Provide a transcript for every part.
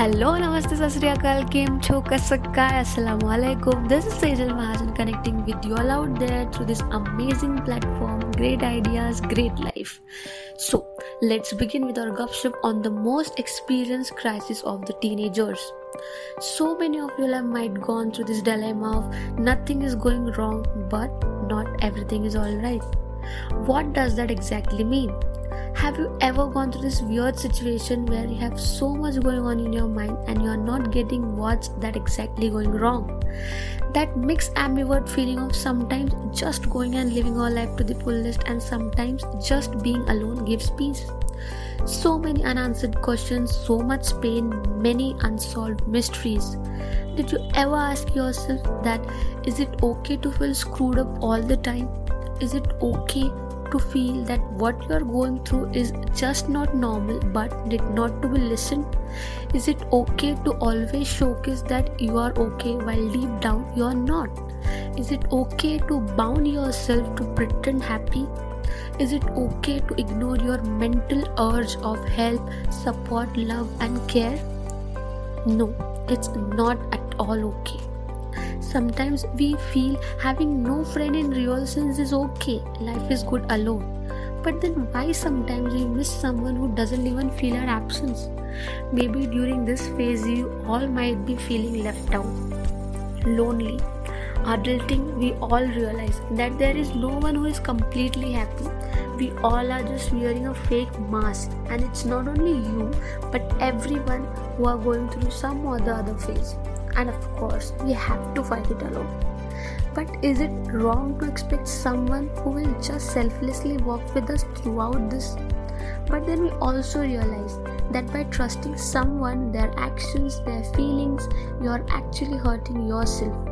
Hello, Namaste, Kim Cho, Kasakai, Assalamu alaikum. This is Sejal Mahajan connecting with you all out there through this amazing platform. Great ideas, great life. So, let's begin with our gupshup on the most experienced crisis of the teenagers. So many of you have might gone through this dilemma of nothing is going wrong, but not everything is alright. What does that exactly mean? Have you ever gone through this weird situation where you have so much going on in your mind and you are not getting what's that exactly going wrong? That mixed ambivert feeling of sometimes just going and living our life to the fullest and sometimes just being alone gives peace. So many unanswered questions, so much pain, many unsolved mysteries. Did you ever ask yourself that is it okay to feel screwed up all the time? Is it okay to feel that what you are going through is just not normal but did not to be listened? Is it okay to always showcase that you are okay while deep down you are not? Is it okay to bound yourself to pretend happy? Is it okay to ignore your mental urge of help, support, love, and care? No, it's not at all okay. Sometimes we feel having no friend in real sense is okay, life is good alone. But then why sometimes we miss someone who doesn't even feel our absence? Maybe during this phase you all might be feeling left out, lonely. Adulting, we all realize that there is no one who is completely happy. We all are just wearing a fake mask, and it's not only you but everyone who are going through some or the other phase and of course we have to fight it alone. But is it wrong to expect someone who will just selflessly walk with us throughout this? But then we also realize that by trusting someone, their actions, their feelings, you are actually hurting yourself.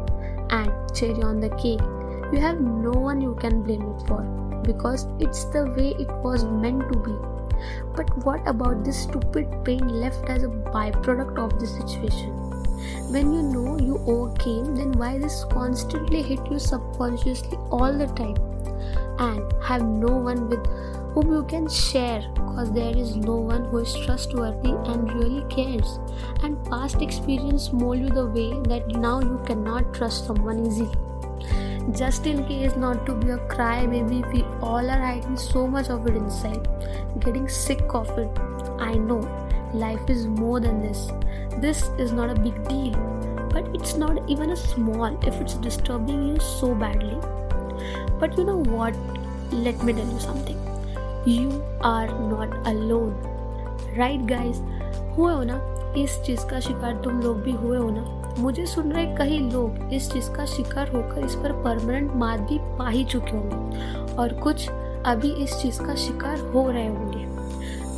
And cherry on the cake, you have no one you can blame it for because it's the way it was meant to be. But what about this stupid pain left as a byproduct of this situation? When you know you overcame, then why this constantly hit you subconsciously all the time? And have no one with whom you can share because there is no one who is trustworthy and really cares. And past experience mold you the way that now you cannot trust someone easily. Just in case not to be a cry, maybe we all are hiding so much of it inside, getting sick of it. I know life is more than this this is not a big deal, but it's not even a small if it's disturbing you so badly. But you know what? Let me tell you something. You are not alone. Right, guys? हुए हो ना इस चीज़ का शिकार तुम लोग भी हुए हो ना मुझे सुन रहे कई लोग इस चीज़ का शिकार होकर इस पर परमानेंट मात भी पा ही चुके होंगे और कुछ अभी इस चीज़ का शिकार हो रहे होंगे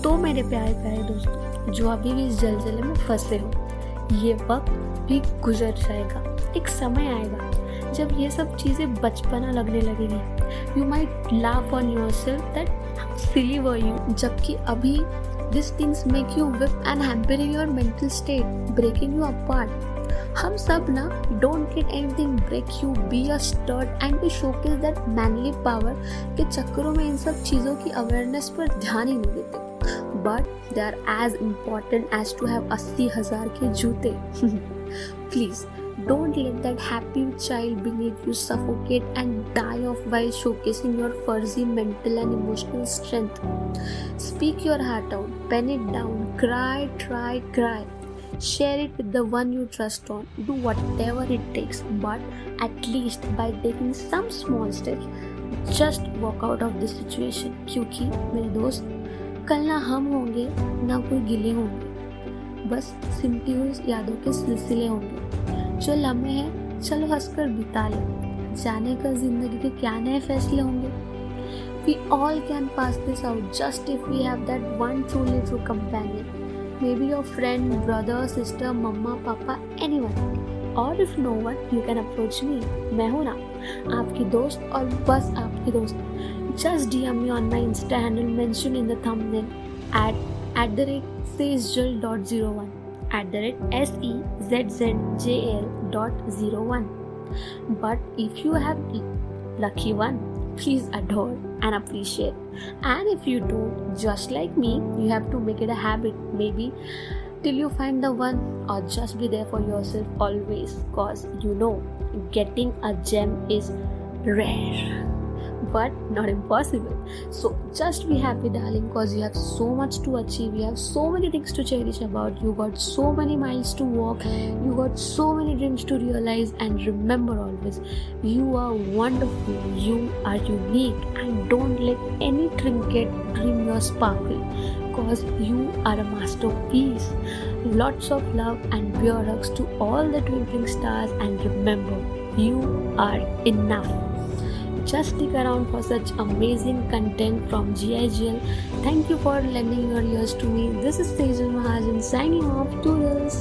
तो मेरे प्यारे प्यारे दोस्तों जो अभी भी इस जलजले में फंसे हो। ये वक्त भी गुजर जाएगा। एक समय आएगा जब ये सब चीज़ें बचपना लगने लगेगी। You might laugh on yourself that silly were you जबकि अभी this things make you weep and hampering your mental state breaking you apart हम सब ना don't get anything break you be a start and be showcase that manly power के चक्करों में इन सब चीज़ों की अवेयरनेस पर ध्यान ही नहीं देते। but they are as important as to have 80,000 ke jute. Please don't let that happy child beneath you suffocate and die of while showcasing your fuzzy mental and emotional strength. Speak your heart out, pen it down, cry, try, cry. Share it with the one you trust on. Do whatever it takes, but at least by taking some small steps, just walk out of this situation. क्योंकि मेरे दोस्त कल ना हम होंगे, ना कोई गिले होंगे। बस सिमटी हुई यादों के सिलसिले होंगे। जो लम्हे हैं, चलो हंसकर बिता लो। जाने का ज़िंदगी के क्या नए फैसले होंगे? We all can pass this out just if we have that one true live companion may be your friend brother sister mama papa any one और if no one you can approach me मैं हूँ ना आपकी दोस्त और बस आपकी दोस्त। Just D M you on my insta handle mention them then at at the rate Sejal dot zero one at the rate S E Z Z J L dot zero one but if you have lucky one please adore and appreciate and if you don't just like me you have to make it a habit may be till you find the one or just be there for yourself always. Cause you know getting a gem is rare but not impossible. So just be happy, darling, because you have so much to achieve. You have so many things to cherish about. You got so many miles to walk. You got so many dreams to realize. And remember always, you are wonderful. You are unique. And don't let any trinket dim your sparkle. Because you are a masterpiece. Lots of love and pure hugs to all the twinkling stars. And remember, you are enough. Just stick around for such amazing content from GIGL. Thank you for lending your ears to me. This is Sejal Mahajan signing off. to this.